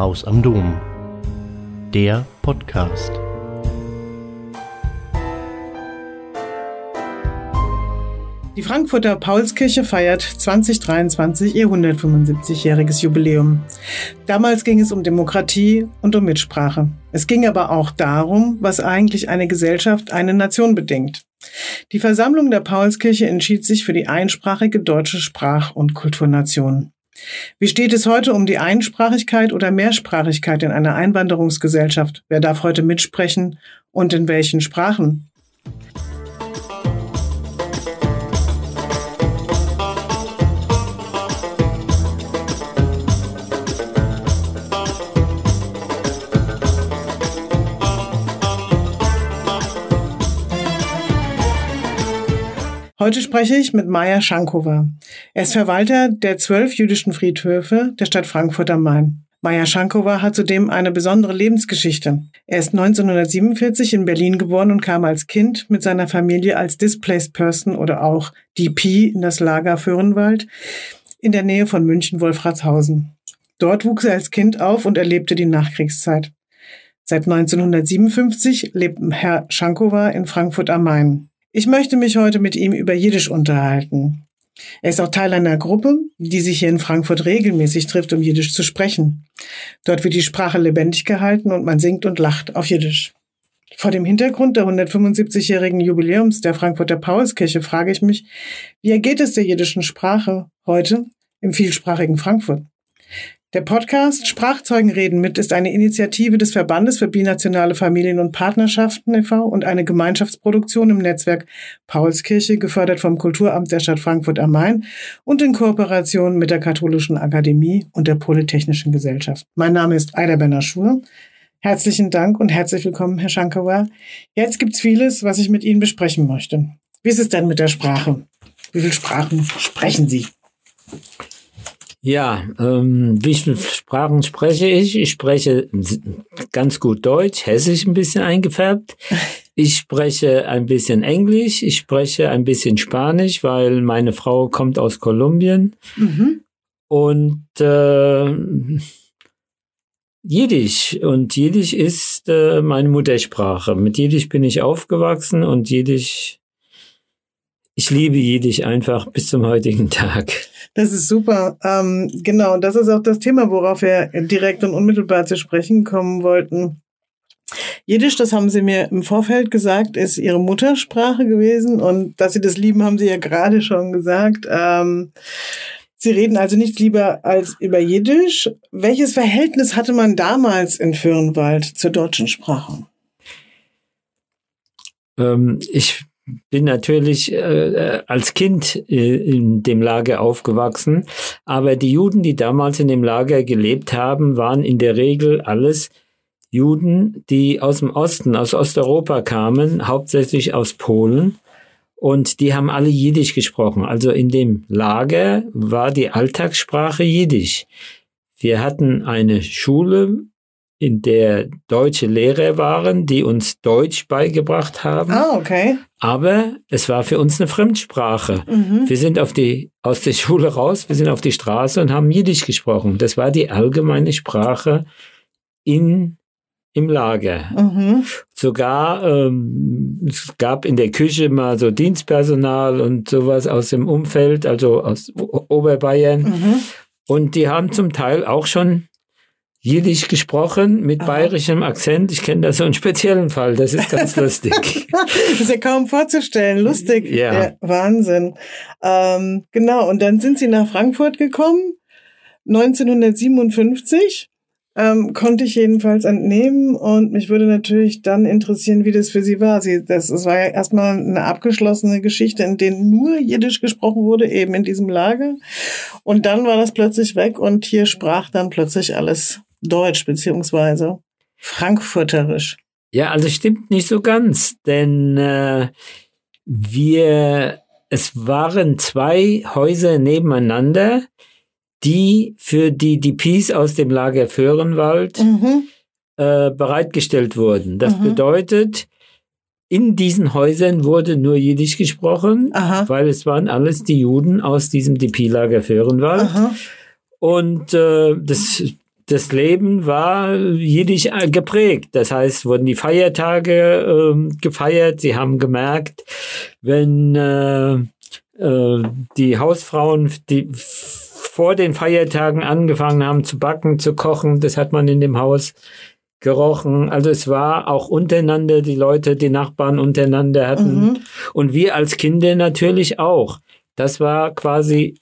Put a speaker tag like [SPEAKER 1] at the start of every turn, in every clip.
[SPEAKER 1] Haus am Dom. Der Podcast.
[SPEAKER 2] Die Frankfurter Paulskirche feiert 2023 ihr 175-jähriges Jubiläum. Damals ging es um Demokratie und um Mitsprache. Es ging aber auch darum, was eigentlich eine Gesellschaft, eine Nation bedingt. Die Versammlung der Paulskirche entschied sich für die einsprachige deutsche Sprach- und Kulturnation. Wie steht es heute um die Einsprachigkeit oder Mehrsprachigkeit in einer Einwanderungsgesellschaft? Wer darf heute mitsprechen und in welchen Sprachen? Heute spreche ich mit Maja Schankowa. Er ist Verwalter der zwölf jüdischen Friedhöfe der Stadt Frankfurt am Main. Maja Schankowa hat zudem eine besondere Lebensgeschichte. Er ist 1947 in Berlin geboren und kam als Kind mit seiner Familie als Displaced Person oder auch DP in das Lager Föhrenwald in der Nähe von München-Wolfratshausen. Dort wuchs er als Kind auf und erlebte die Nachkriegszeit. Seit 1957 lebt Herr Schankowa in Frankfurt am Main. Ich möchte mich heute mit ihm über Jiddisch unterhalten. Er ist auch Teil einer Gruppe, die sich hier in Frankfurt regelmäßig trifft, um Jiddisch zu sprechen. Dort wird die Sprache lebendig gehalten und man singt und lacht auf Jiddisch. Vor dem Hintergrund der 175-jährigen Jubiläums der Frankfurter Paulskirche frage ich mich, wie ergeht es der jiddischen Sprache heute im vielsprachigen Frankfurt? Der Podcast Sprachzeugen reden mit ist eine Initiative des Verbandes für binationale Familien und Partnerschaften e.V. und eine Gemeinschaftsproduktion im Netzwerk Paulskirche, gefördert vom Kulturamt der Stadt Frankfurt am Main und in Kooperation mit der Katholischen Akademie und der Polytechnischen Gesellschaft. Mein Name ist Aida Benaschur. Herzlichen Dank und herzlich willkommen, Herr Shankawa. Jetzt gibt's vieles, was ich mit Ihnen besprechen möchte. Wie ist es denn mit der Sprache? Wie viele Sprachen sprechen Sie?
[SPEAKER 3] Ja, ähm, wie viele Sprachen spreche ich? Ich spreche ganz gut Deutsch, Hessisch ein bisschen eingefärbt. Ich spreche ein bisschen Englisch, ich spreche ein bisschen Spanisch, weil meine Frau kommt aus Kolumbien. Mhm. Und äh, Jiddisch. Und Jiddisch ist äh, meine Muttersprache. Mit Jiddisch bin ich aufgewachsen und Jiddisch ich liebe Jiddisch einfach bis zum heutigen Tag.
[SPEAKER 2] Das ist super. Ähm, genau, das ist auch das Thema, worauf wir direkt und unmittelbar zu sprechen kommen wollten. Jiddisch, das haben Sie mir im Vorfeld gesagt, ist Ihre Muttersprache gewesen und dass Sie das lieben, haben Sie ja gerade schon gesagt. Ähm, Sie reden also nicht lieber als über Jiddisch. Welches Verhältnis hatte man damals in Föhrenwald zur deutschen Sprache?
[SPEAKER 3] Ähm, ich bin natürlich äh, als Kind äh, in dem Lager aufgewachsen, aber die Juden, die damals in dem Lager gelebt haben, waren in der Regel alles Juden, die aus dem Osten, aus Osteuropa kamen, hauptsächlich aus Polen. Und die haben alle Jiddisch gesprochen. Also in dem Lager war die Alltagssprache Jiddisch. Wir hatten eine Schule in der deutsche Lehrer waren, die uns Deutsch beigebracht haben.
[SPEAKER 2] Ah, okay.
[SPEAKER 3] Aber es war für uns eine Fremdsprache. Mhm. Wir sind auf die, aus der Schule raus, wir sind auf die Straße und haben Jiddisch gesprochen. Das war die allgemeine Sprache in, im Lager. Mhm. Sogar, ähm, es gab in der Küche mal so Dienstpersonal und sowas aus dem Umfeld, also aus Oberbayern. Mhm. Und die haben zum Teil auch schon Jiddisch gesprochen mit bayerischem Akzent. Ich kenne da so einen speziellen Fall, das ist ganz lustig.
[SPEAKER 2] das ist ja kaum vorzustellen, lustig. Ja. ja Wahnsinn. Ähm, genau, und dann sind Sie nach Frankfurt gekommen, 1957. Ähm, konnte ich jedenfalls entnehmen und mich würde natürlich dann interessieren, wie das für Sie war. Sie, das, das war ja erstmal eine abgeschlossene Geschichte, in der nur Jiddisch gesprochen wurde, eben in diesem Lager. Und dann war das plötzlich weg und hier sprach dann plötzlich alles Deutsch beziehungsweise Frankfurterisch.
[SPEAKER 3] Ja, also stimmt nicht so ganz, denn äh, wir, es waren zwei Häuser nebeneinander, die für die DPs aus dem Lager Föhrenwald mhm. äh, bereitgestellt wurden. Das mhm. bedeutet, in diesen Häusern wurde nur Jiddisch gesprochen, Aha. weil es waren alles die Juden aus diesem DP-Lager Föhrenwald. Aha. Und äh, das das Leben war jiddisch äh, geprägt. Das heißt, wurden die Feiertage äh, gefeiert. Sie haben gemerkt, wenn äh, äh, die Hausfrauen, die vor den Feiertagen angefangen haben zu backen, zu kochen, das hat man in dem Haus gerochen. Also es war auch untereinander, die Leute, die Nachbarn untereinander hatten. Mhm. Und wir als Kinder natürlich auch. Das war quasi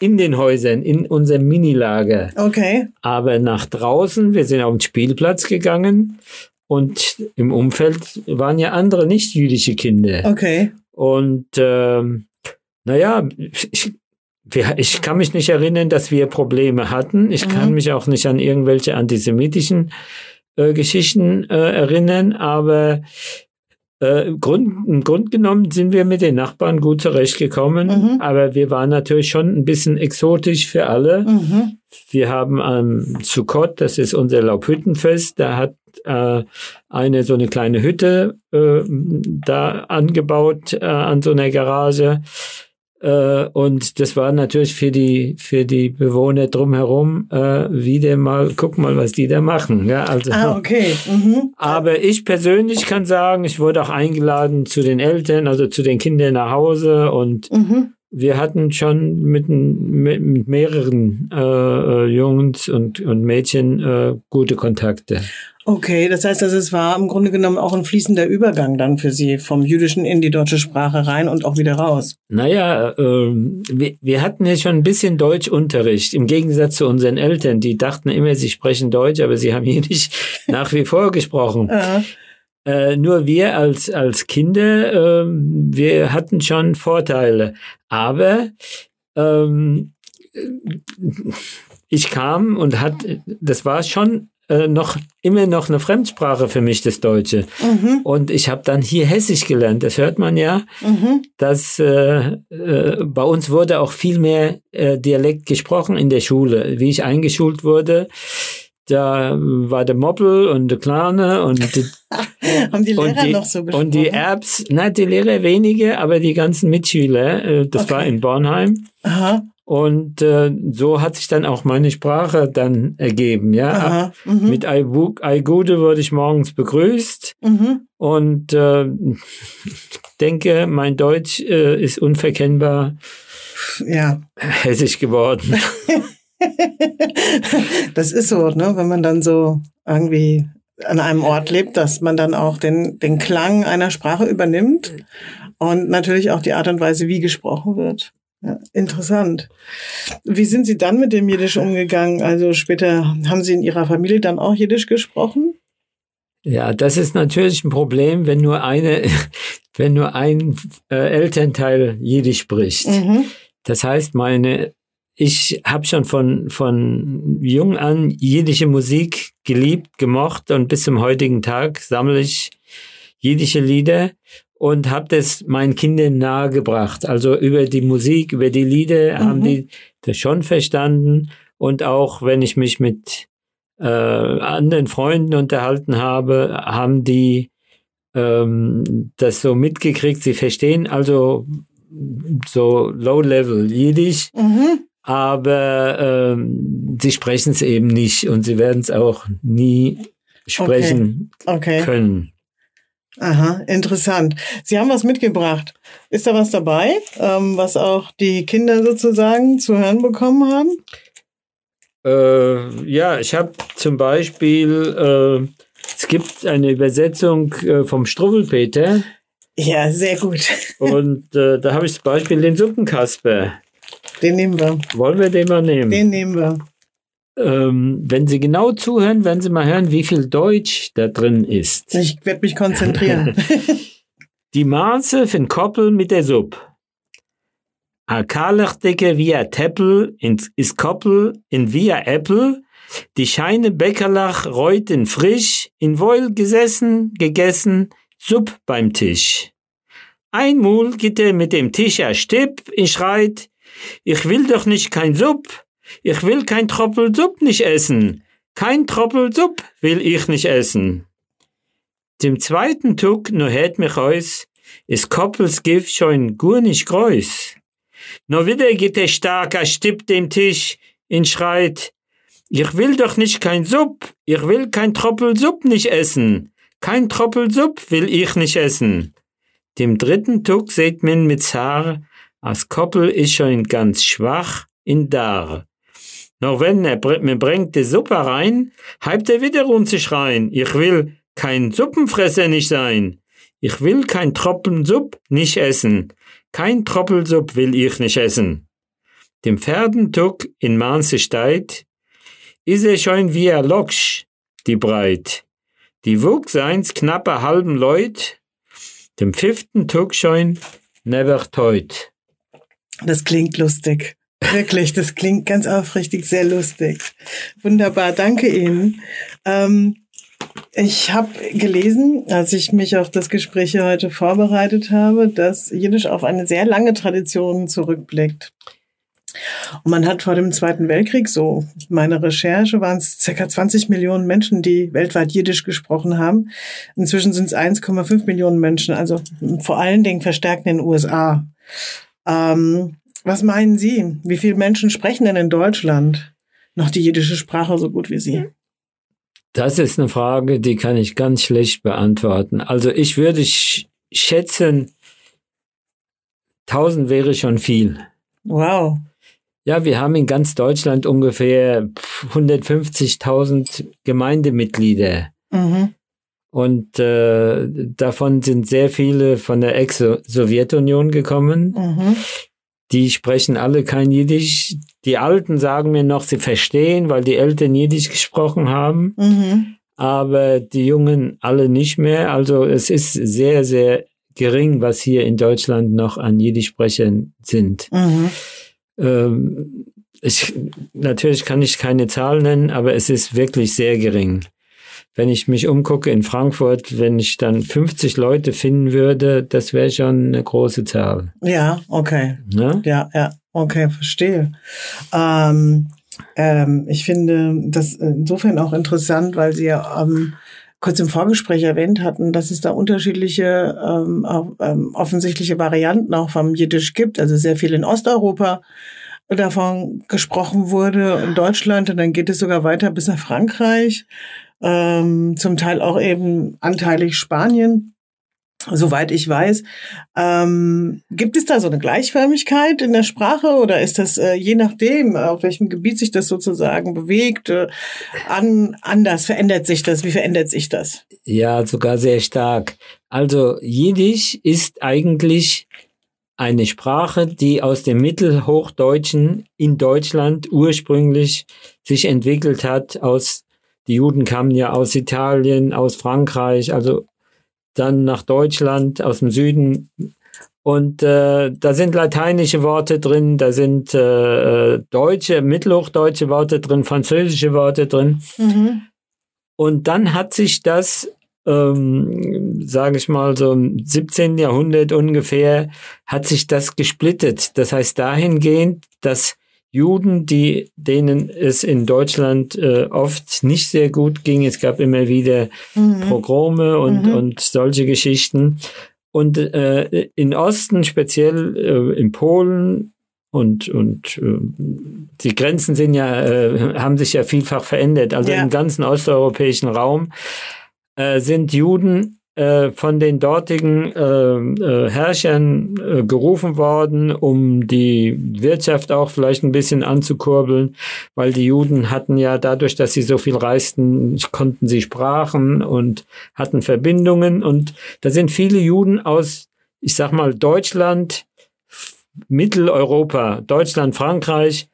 [SPEAKER 3] in den Häusern, in unserem Minilager.
[SPEAKER 2] Okay.
[SPEAKER 3] Aber nach draußen, wir sind auf den Spielplatz gegangen und im Umfeld waren ja andere nicht-jüdische Kinder.
[SPEAKER 2] Okay.
[SPEAKER 3] Und ähm, naja, ich, ich kann mich nicht erinnern, dass wir Probleme hatten. Ich mhm. kann mich auch nicht an irgendwelche antisemitischen äh, Geschichten äh, erinnern, aber äh, Grund, im Grund genommen sind wir mit den Nachbarn gut zurechtgekommen, mhm. aber wir waren natürlich schon ein bisschen exotisch für alle. Mhm. Wir haben am Sukkot, das ist unser Laubhüttenfest, da hat äh, eine so eine kleine Hütte äh, da angebaut äh, an so einer Garage. Äh, und das war natürlich für die, für die Bewohner drumherum äh, wieder mal, guck mal, was die da machen. Ja, also,
[SPEAKER 2] ah, okay. Mhm.
[SPEAKER 3] Aber ich persönlich kann sagen, ich wurde auch eingeladen zu den Eltern, also zu den Kindern nach Hause und mhm. wir hatten schon mit, mit, mit mehreren äh, äh, Jungs und, und Mädchen äh, gute Kontakte.
[SPEAKER 2] Okay, das heißt, also es war im Grunde genommen auch ein fließender Übergang dann für Sie vom Jüdischen in die deutsche Sprache rein und auch wieder raus.
[SPEAKER 3] Naja, äh, wir, wir hatten ja schon ein bisschen Deutschunterricht, im Gegensatz zu unseren Eltern, die dachten immer, sie sprechen Deutsch, aber sie haben Jiddisch nach wie vor gesprochen. Äh, nur wir als, als Kinder, äh, wir hatten schon Vorteile. Aber ähm, ich kam und hat, das war schon äh, noch immer noch eine Fremdsprache für mich, das Deutsche. Mhm. Und ich habe dann hier Hessisch gelernt. Das hört man ja. Mhm. Dass äh, äh, bei uns wurde auch viel mehr äh, Dialekt gesprochen in der Schule. Wie ich eingeschult wurde, da war der Moppel und der Kleine und die,
[SPEAKER 2] haben die Lehrer die, noch so gesprochen?
[SPEAKER 3] Und die Erbs, nein, die Lehrer wenige, aber die ganzen Mitschüler. Äh, das okay. war in Bornheim. Aha. Und äh, so hat sich dann auch meine Sprache dann ergeben. Ja, Aha, mhm. mit Aigude wurde ich morgens begrüßt mhm. und äh, denke, mein Deutsch äh, ist unverkennbar
[SPEAKER 2] ja.
[SPEAKER 3] hessisch geworden.
[SPEAKER 2] das ist so, ne? wenn man dann so irgendwie an einem Ort lebt, dass man dann auch den, den Klang einer Sprache übernimmt und natürlich auch die Art und Weise, wie gesprochen wird. Ja, interessant. Wie sind Sie dann mit dem Jiddisch umgegangen? Also später haben Sie in Ihrer Familie dann auch Jiddisch gesprochen?
[SPEAKER 3] Ja, das ist natürlich ein Problem, wenn nur eine, wenn nur ein äh, Elternteil Jiddisch spricht. Mhm. Das heißt, meine, ich habe schon von von jung an jiddische Musik geliebt, gemocht und bis zum heutigen Tag sammle ich jiddische Lieder und habe das meinen Kindern nahegebracht. Also über die Musik, über die Lieder mhm. haben die das schon verstanden. Und auch wenn ich mich mit äh, anderen Freunden unterhalten habe, haben die ähm, das so mitgekriegt. Sie verstehen also so Low-Level Jiddisch, mhm. aber ähm, sie sprechen es eben nicht und sie werden es auch nie sprechen
[SPEAKER 2] okay. Okay.
[SPEAKER 3] können.
[SPEAKER 2] Aha, interessant. Sie haben was mitgebracht. Ist da was dabei, ähm, was auch die Kinder sozusagen zu hören bekommen haben?
[SPEAKER 3] Äh, ja, ich habe zum Beispiel, äh, es gibt eine Übersetzung äh, vom Struwwelpeter.
[SPEAKER 2] Ja, sehr gut.
[SPEAKER 3] Und äh, da habe ich zum Beispiel den Suppenkasper.
[SPEAKER 2] Den nehmen wir.
[SPEAKER 3] Wollen wir den mal nehmen?
[SPEAKER 2] Den nehmen wir.
[SPEAKER 3] Ähm, wenn Sie genau zuhören, werden Sie mal hören, wie viel Deutsch da drin ist.
[SPEAKER 2] Ich werde mich konzentrieren.
[SPEAKER 3] Die Maße den Koppel mit der Suppe. A Kalachdecke via Teppel ist Koppel in via Äppel. Die Scheine Bäckerlach reuten frisch, in Wohl gesessen, gegessen, Supp beim Tisch. Einmal geht er mit dem Tisch a Stipp, ich schreit, ich will doch nicht kein Supp, ich will kein Tropfen Supp nicht essen. Kein Tropfen Supp will ich nicht essen. Dem zweiten Tug no hätt mich aus, is Koppels Gift schon gut nicht groß. No wieder geht der starker Stipp dem Tisch in schreit, Ich will doch nicht kein Supp. Ich will kein Tropel Supp nicht essen. Kein Tropel Supp will ich nicht essen. Dem dritten Tug seht min mit Haar, as Koppel is schon ganz schwach in Dar. Noch wenn er mir bringt die Suppe rein, halbt er wieder um zu schreien. Ich will kein Suppenfresser nicht sein. Ich will kein Tropfen Supp nicht essen. Kein Tropelsupp will ich nicht essen. Dem Pferdentug in Manse steit, is er schon wie er Loksch, die Breit. Die wog seins knappe halben Leut, dem fünften Tug schon never teut.
[SPEAKER 2] Das klingt lustig. Wirklich, das klingt ganz aufrichtig sehr lustig. Wunderbar, danke Ihnen. Ähm, ich habe gelesen, als ich mich auf das Gespräch heute vorbereitet habe, dass Jiddisch auf eine sehr lange Tradition zurückblickt. Und man hat vor dem Zweiten Weltkrieg, so meine Recherche, waren es ca. 20 Millionen Menschen, die weltweit Jiddisch gesprochen haben. Inzwischen sind es 1,5 Millionen Menschen, also vor allen Dingen verstärkt in den USA. Ähm, was meinen Sie? Wie viele Menschen sprechen denn in Deutschland noch die jiddische Sprache so gut wie Sie?
[SPEAKER 3] Das ist eine Frage, die kann ich ganz schlecht beantworten. Also ich würde schätzen, 1000 wäre schon viel.
[SPEAKER 2] Wow.
[SPEAKER 3] Ja, wir haben in ganz Deutschland ungefähr 150.000 Gemeindemitglieder. Mhm. Und äh, davon sind sehr viele von der Ex-Sowjetunion gekommen. Mhm. Die sprechen alle kein Jiddisch. Die Alten sagen mir noch, sie verstehen, weil die Eltern Jiddisch gesprochen haben. Mhm. Aber die Jungen alle nicht mehr. Also es ist sehr, sehr gering, was hier in Deutschland noch an Jiddisch-Sprechern sind. Mhm. Ähm, ich, natürlich kann ich keine Zahl nennen, aber es ist wirklich sehr gering. Wenn ich mich umgucke in Frankfurt, wenn ich dann 50 Leute finden würde, das wäre schon eine große Zahl.
[SPEAKER 2] Ja, okay. Ne? Ja, ja, okay, verstehe. Ähm, ähm, ich finde das insofern auch interessant, weil Sie ja ähm, kurz im Vorgespräch erwähnt hatten, dass es da unterschiedliche ähm, ähm, offensichtliche Varianten auch vom Jiddisch gibt. Also sehr viel in Osteuropa davon gesprochen wurde, in Deutschland und dann geht es sogar weiter bis nach Frankreich ähm, zum Teil auch eben anteilig Spanien. Soweit ich weiß, ähm, gibt es da so eine Gleichförmigkeit in der Sprache oder ist das äh, je nachdem, auf welchem Gebiet sich das sozusagen bewegt, äh, an, anders? Verändert sich das? Wie verändert sich das?
[SPEAKER 3] Ja, sogar sehr stark. Also Jiddisch ist eigentlich eine Sprache, die aus dem Mittelhochdeutschen in Deutschland ursprünglich sich entwickelt hat, aus die Juden kamen ja aus Italien, aus Frankreich, also dann nach Deutschland, aus dem Süden. Und äh, da sind lateinische Worte drin, da sind äh, deutsche, mittelhochdeutsche Worte drin, französische Worte drin. Mhm. Und dann hat sich das, ähm, sage ich mal, so im 17. Jahrhundert ungefähr, hat sich das gesplittet. Das heißt dahingehend, dass Juden, die, denen es in Deutschland äh, oft nicht sehr gut ging. Es gab immer wieder mhm. Pogrome und, mhm. und solche Geschichten. Und äh, in Osten, speziell äh, in Polen und, und äh, die Grenzen sind ja, äh, haben sich ja vielfach verändert. Also ja. im ganzen osteuropäischen Raum äh, sind Juden äh, von den dortigen äh, äh, Herrschern äh, gerufen worden, um die Wirtschaft auch vielleicht ein bisschen anzukurbeln, weil die Juden hatten ja dadurch, dass sie so viel reisten, konnten sie Sprachen und hatten Verbindungen. Und da sind viele Juden aus, ich sag mal, Deutschland, Mitteleuropa, Deutschland, Frankreich,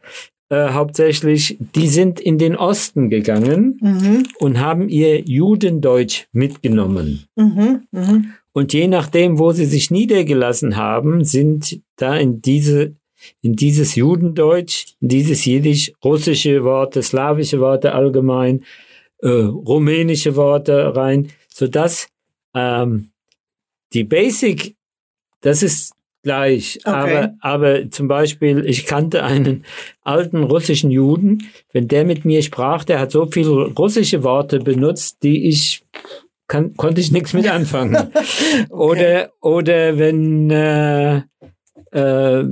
[SPEAKER 3] äh, hauptsächlich, die sind in den Osten gegangen mhm. und haben ihr Judendeutsch mitgenommen. Mhm. Mhm. Und je nachdem, wo sie sich niedergelassen haben, sind da in diese in dieses Judendeutsch, in dieses Jiddisch, russische Worte, slawische Worte allgemein, äh, rumänische Worte rein, so ähm, die Basic, das ist gleich. Okay. Aber, aber zum Beispiel, ich kannte einen alten russischen Juden. Wenn der mit mir sprach, der hat so viele russische Worte benutzt, die ich kann, konnte ich nichts mit anfangen. okay. Oder oder wenn äh, äh,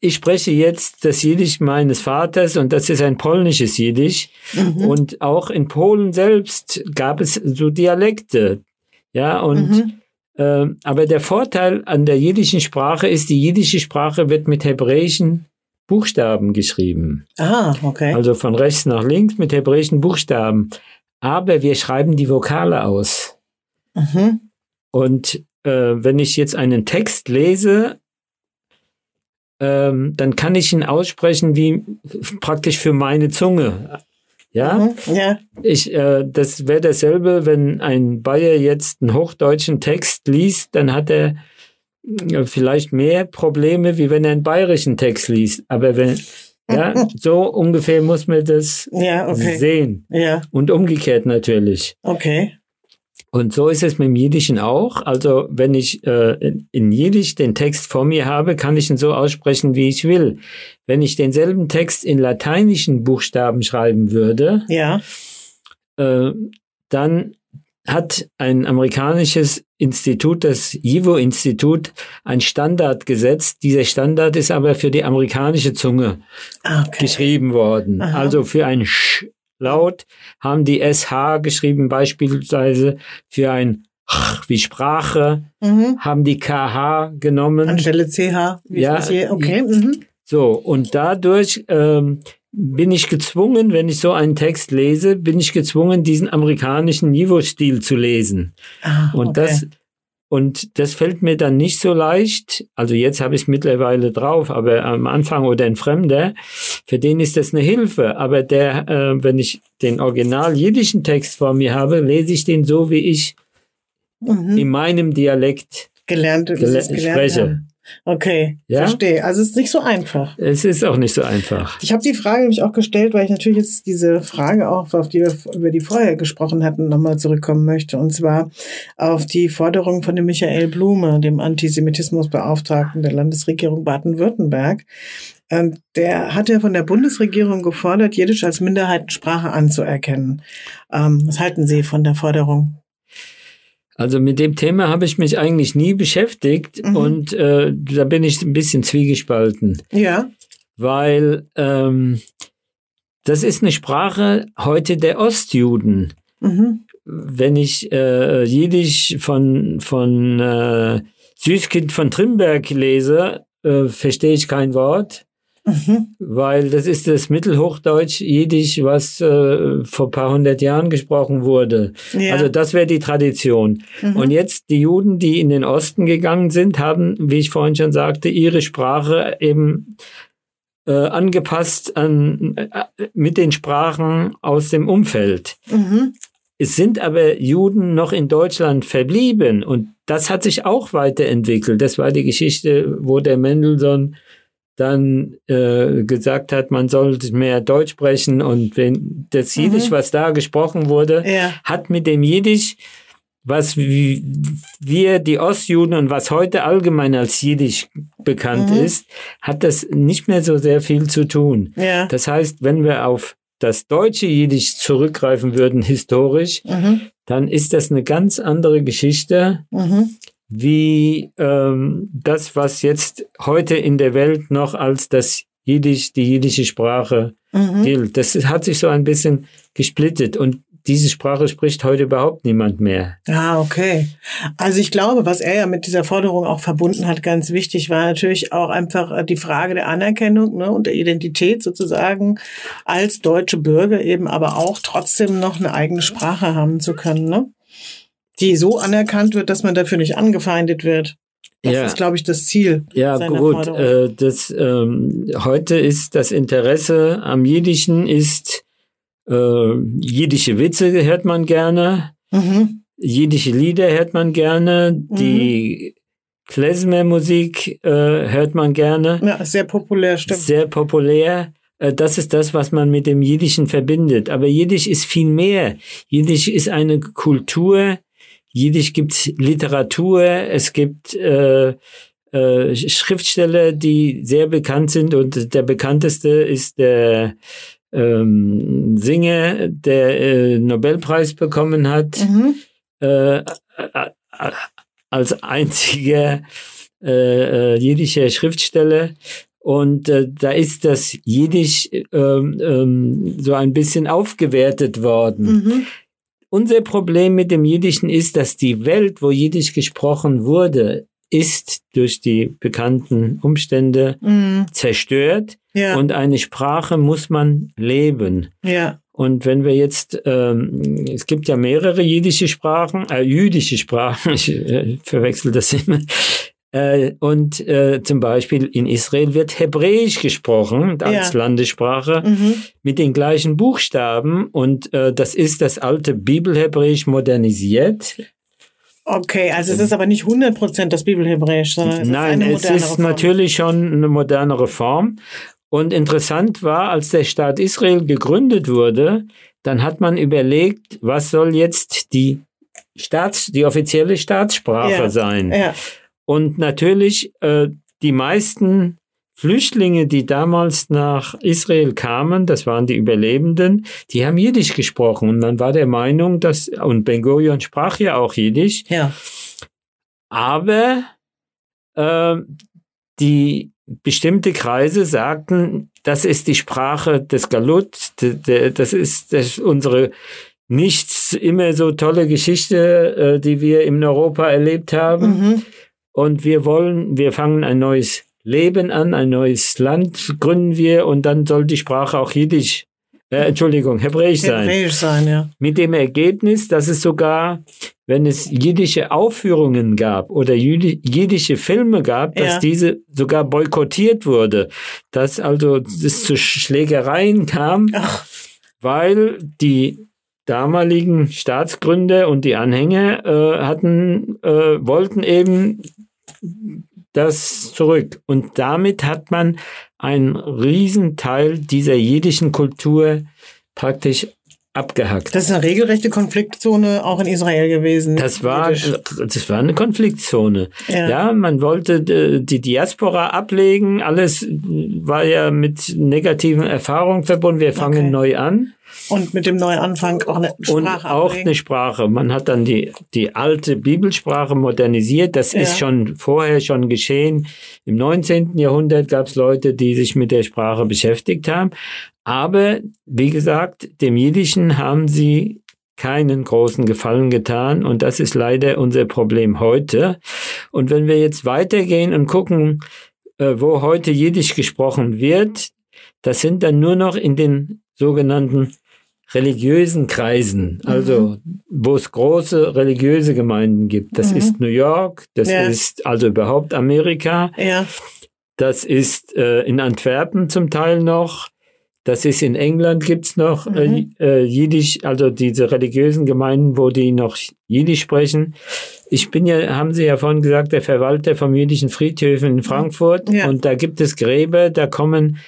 [SPEAKER 3] ich spreche jetzt das Jiddisch meines Vaters und das ist ein polnisches Jiddisch. Mhm. Und auch in Polen selbst gab es so Dialekte. Ja, und mhm. Äh, aber der Vorteil an der jiddischen Sprache ist, die jiddische Sprache wird mit hebräischen Buchstaben geschrieben.
[SPEAKER 2] Ah, okay.
[SPEAKER 3] Also von rechts nach links mit hebräischen Buchstaben. Aber wir schreiben die Vokale aus. Mhm. Und äh, wenn ich jetzt einen Text lese, ähm, dann kann ich ihn aussprechen wie praktisch für meine Zunge. Ja,
[SPEAKER 2] mhm, ja.
[SPEAKER 3] Ich, äh, das wäre dasselbe, wenn ein Bayer jetzt einen hochdeutschen Text liest, dann hat er äh, vielleicht mehr Probleme, wie wenn er einen bayerischen Text liest. Aber wenn, ja, so ungefähr muss man das
[SPEAKER 2] ja, okay.
[SPEAKER 3] sehen.
[SPEAKER 2] Ja.
[SPEAKER 3] Und umgekehrt natürlich.
[SPEAKER 2] Okay.
[SPEAKER 3] Und so ist es mit dem Jiddischen auch. Also wenn ich äh, in Jiddisch den Text vor mir habe, kann ich ihn so aussprechen, wie ich will. Wenn ich denselben Text in lateinischen Buchstaben schreiben würde,
[SPEAKER 2] ja.
[SPEAKER 3] äh, dann hat ein amerikanisches Institut, das JIVO-Institut, ein Standard gesetzt. Dieser Standard ist aber für die amerikanische Zunge
[SPEAKER 2] ah, okay.
[SPEAKER 3] geschrieben worden. Aha. Also für ein Sch laut haben die SH geschrieben, beispielsweise für ein Ch wie Sprache, mhm. haben die KH genommen.
[SPEAKER 2] Anstelle CH,
[SPEAKER 3] wie ja,
[SPEAKER 2] hier. okay. Mhm.
[SPEAKER 3] So, und dadurch ähm, bin ich gezwungen, wenn ich so einen Text lese, bin ich gezwungen, diesen amerikanischen Niveau-Stil zu lesen.
[SPEAKER 2] Ah,
[SPEAKER 3] und
[SPEAKER 2] okay.
[SPEAKER 3] das und das fällt mir dann nicht so leicht. Also jetzt habe ich es mittlerweile drauf, aber am Anfang oder ein Fremder, für den ist das eine Hilfe. Aber der, äh, wenn ich den original jiddischen Text vor mir habe, lese ich den so, wie ich mhm. in meinem Dialekt
[SPEAKER 2] gelernt,
[SPEAKER 3] gele gelernt spreche.
[SPEAKER 2] Haben. Okay,
[SPEAKER 3] ja?
[SPEAKER 2] verstehe. Also es ist nicht so einfach.
[SPEAKER 3] Es ist auch nicht so einfach.
[SPEAKER 2] Ich habe die Frage nämlich auch gestellt, weil ich natürlich jetzt diese Frage auch, auf die wir über die vorher gesprochen hatten, nochmal zurückkommen möchte. Und zwar auf die Forderung von dem Michael Blume, dem Antisemitismusbeauftragten der Landesregierung Baden-Württemberg. Ähm, der hat ja von der Bundesregierung gefordert, Jiddisch als Minderheitensprache anzuerkennen. Ähm, was halten Sie von der Forderung?
[SPEAKER 3] Also mit dem Thema habe ich mich eigentlich nie beschäftigt mhm. und äh, da bin ich ein bisschen zwiegespalten.
[SPEAKER 2] Ja.
[SPEAKER 3] Weil ähm, das ist eine Sprache heute der Ostjuden. Mhm. Wenn ich äh, Jiddisch von, von äh, Süßkind von Trimberg lese, äh, verstehe ich kein Wort. Mhm. Weil das ist das Mittelhochdeutsch, Jiddisch, was äh, vor paar hundert Jahren gesprochen wurde. Ja. Also das wäre die Tradition. Mhm. Und jetzt die Juden, die in den Osten gegangen sind, haben, wie ich vorhin schon sagte, ihre Sprache eben äh, angepasst an, äh, mit den Sprachen aus dem Umfeld.
[SPEAKER 2] Mhm.
[SPEAKER 3] Es sind aber Juden noch in Deutschland verblieben und das hat sich auch weiterentwickelt. Das war die Geschichte, wo der Mendelssohn dann äh, gesagt hat, man sollte mehr Deutsch sprechen und wenn das mhm. Jiddisch, mhm. was da gesprochen wurde,
[SPEAKER 2] ja.
[SPEAKER 3] hat mit dem Jiddisch, was wir die Ostjuden und was heute allgemein als Jiddisch bekannt mhm. ist, hat das nicht mehr so sehr viel zu tun.
[SPEAKER 2] Ja.
[SPEAKER 3] Das heißt, wenn wir auf das deutsche Jiddisch zurückgreifen würden, historisch,
[SPEAKER 2] mhm.
[SPEAKER 3] dann ist das eine ganz andere Geschichte. Wie ähm, das, was jetzt heute in der Welt noch als das Jiddisch, die jiddische Sprache mhm. gilt. Das hat sich so ein bisschen gesplittet und diese Sprache spricht heute überhaupt niemand mehr.
[SPEAKER 2] Ah, okay. Also ich glaube, was er ja mit dieser Forderung auch verbunden hat, ganz wichtig, war natürlich auch einfach die Frage der Anerkennung ne, und der Identität sozusagen als deutsche Bürger eben, aber auch trotzdem noch eine eigene Sprache haben zu können. Ne? Die so anerkannt wird, dass man dafür nicht angefeindet wird. Das ja. ist, glaube ich, das Ziel.
[SPEAKER 3] Ja, gut. Äh, das, ähm, heute ist das Interesse am Jiddischen ist äh, jiddische Witze hört man gerne,
[SPEAKER 2] mhm.
[SPEAKER 3] jiddische Lieder hört man gerne, mhm. die Klezmer-Musik äh, hört man gerne.
[SPEAKER 2] Ja, sehr populär, stimmt.
[SPEAKER 3] Sehr populär. Äh, das ist das, was man mit dem Jiddischen verbindet. Aber Jiddisch ist viel mehr. Jiddisch ist eine Kultur, Jiddisch gibt Literatur, es gibt äh, äh, Schriftsteller, die sehr bekannt sind und der bekannteste ist der ähm, Singer, der äh, Nobelpreis bekommen hat,
[SPEAKER 2] mhm.
[SPEAKER 3] äh, als einziger äh, äh, jiddische Schriftsteller. Und äh, da ist das Jiddisch ähm, ähm, so ein bisschen aufgewertet worden.
[SPEAKER 2] Mhm.
[SPEAKER 3] Unser Problem mit dem Jiddischen ist, dass die Welt, wo Jiddisch gesprochen wurde, ist durch die bekannten Umstände
[SPEAKER 2] Mhm.
[SPEAKER 3] zerstört
[SPEAKER 2] Ja.
[SPEAKER 3] und eine Sprache muss man leben.
[SPEAKER 2] ja.
[SPEAKER 3] Und wenn wir jetzt, ähm, es gibt ja mehrere jiddische Sprachen, äh, jüdische Sprachen, ich äh, verwechsel das immer. Äh, und äh, zum Beispiel in Israel wird Hebräisch gesprochen als
[SPEAKER 2] Ja.
[SPEAKER 3] Landessprache
[SPEAKER 2] Mhm.
[SPEAKER 3] mit den gleichen Buchstaben und äh, das ist das alte Bibelhebräisch modernisiert.
[SPEAKER 2] Okay, also es ist aber nicht 100% das Bibelhebräisch, sondern es
[SPEAKER 3] Nein,
[SPEAKER 2] ist
[SPEAKER 3] es ist
[SPEAKER 2] Form.
[SPEAKER 3] natürlich schon eine modernere Form. Und interessant war, als der Staat Israel gegründet wurde, dann hat man überlegt, was soll jetzt die Staats, die offizielle Staatssprache
[SPEAKER 2] Ja.
[SPEAKER 3] sein.
[SPEAKER 2] Ja,
[SPEAKER 3] Und natürlich äh, die meisten Flüchtlinge, die damals nach Israel kamen, das waren die Überlebenden, die haben Jiddisch gesprochen. Und man war der Meinung, dass, und Ben Gurion sprach ja auch Jiddisch,
[SPEAKER 2] ja.
[SPEAKER 3] aber äh, die bestimmte Kreise sagten, das ist die Sprache des Galut, das ist das ist unsere nicht immer so tolle Geschichte, äh, die wir in Europa erlebt haben.
[SPEAKER 2] Mhm.
[SPEAKER 3] Und wir wollen, wir fangen ein neues Leben an, ein neues Land gründen wir und dann soll die Sprache auch Jiddisch, äh, Entschuldigung, Hebräisch sein.
[SPEAKER 2] Hebräisch sein, ja.
[SPEAKER 3] Mit dem Ergebnis, dass es sogar, wenn es jiddische Aufführungen gab oder jiddische Filme gab, dass
[SPEAKER 2] Ja.
[SPEAKER 3] diese sogar boykottiert wurde. Dass also es zu Schlägereien kam,
[SPEAKER 2] Ach,
[SPEAKER 3] weil die damaligen Staatsgründer und die Anhänger äh, hatten, äh, wollten eben das zurück. Und damit hat man einen Riesenteil dieser jiddischen Kultur praktisch abgehackt.
[SPEAKER 2] das ist eine regelrechte Konfliktzone auch in Israel gewesen.
[SPEAKER 3] Das war, das war eine Konfliktzone.
[SPEAKER 2] Ja.
[SPEAKER 3] Ja, man wollte äh, die Diaspora ablegen. Alles war ja mit negativen Erfahrungen verbunden. Wir fangen
[SPEAKER 2] Okay.
[SPEAKER 3] neu an.
[SPEAKER 2] Und mit dem Neuanfang auch eine Sprache
[SPEAKER 3] Und auch
[SPEAKER 2] ablegen.
[SPEAKER 3] eine Sprache. Man hat dann die, die alte Bibelsprache modernisiert. Das
[SPEAKER 2] Ja.
[SPEAKER 3] ist schon vorher schon geschehen. Im 19. Jahrhundert gab es Leute, die sich mit der Sprache beschäftigt haben. Aber wie gesagt, dem Jiddischen haben sie keinen großen Gefallen getan und das ist leider unser Problem heute. Und wenn wir jetzt weitergehen und gucken, äh, wo heute Jiddisch gesprochen wird, das sind dann nur noch in den sogenannten religiösen Kreisen, also wo es große religiöse Gemeinden gibt. Das
[SPEAKER 2] Mhm.
[SPEAKER 3] ist New York, das
[SPEAKER 2] Ja.
[SPEAKER 3] ist also überhaupt Amerika,
[SPEAKER 2] ja,
[SPEAKER 3] das ist äh, in Antwerpen zum Teil noch. Das ist in England gibt's noch
[SPEAKER 2] Mhm.
[SPEAKER 3] äh, äh, Jiddisch, also diese religiösen Gemeinden, wo die noch Jiddisch sprechen. Ich bin ja, haben Sie ja vorhin gesagt, der Verwalter vom jüdischen Friedhöfen in Frankfurt.
[SPEAKER 2] Ja.
[SPEAKER 3] Und da gibt es Gräber, da kommen, äh,